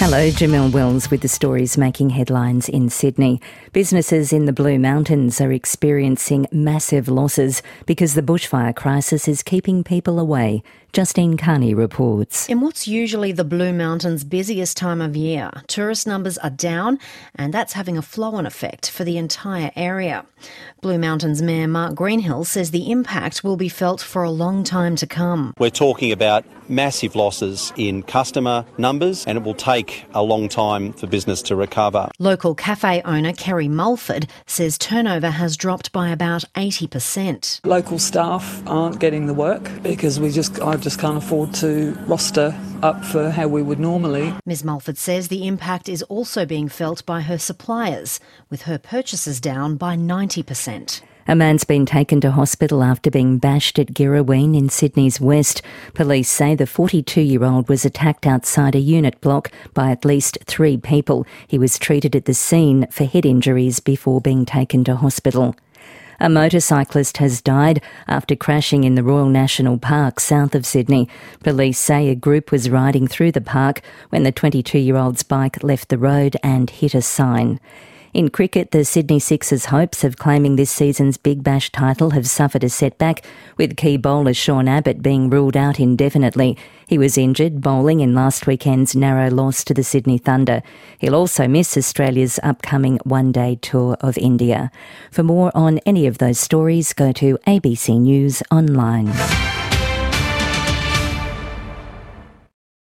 Hello, Jamil Wells with the stories making headlines in Sydney. Businesses in the Blue Mountains are experiencing massive losses because the bushfire crisis is keeping people away. Justine Carney reports. In what's usually the Blue Mountains' busiest time of year, tourist numbers are down, and that's having a flow on effect for the entire area. Blue Mountains Mayor Mark Greenhill says the impact will be felt for a long time to come. We're talking about massive losses in customer numbers, and it will take a long time for business to recover. Local cafe owner Kerry Mulford says turnover has dropped by about 80%. Local staff aren't getting the work because we just I just can't afford to roster up for how we would normally. Ms Mulford says the impact is also being felt by her suppliers, with her purchases down by 90%. A man's been taken to hospital after being bashed at Girraween in Sydney's west. Police say the 42 year old was attacked outside a unit block by at least three people. He was treated at the scene for head injuries before being taken to hospital. A motorcyclist has died after crashing in the Royal National Park south of Sydney. Police say a group was riding through the park when the 22 year old's bike left the road and hit a sign. In cricket, the Sydney Sixers' hopes of claiming this season's Big Bash title have suffered a setback, with key bowler Sean Abbott being ruled out indefinitely. He was injured bowling in last weekend's narrow loss to the Sydney Thunder. He'll also miss Australia's upcoming one day tour of India. For more on any of those stories, go to ABC News Online.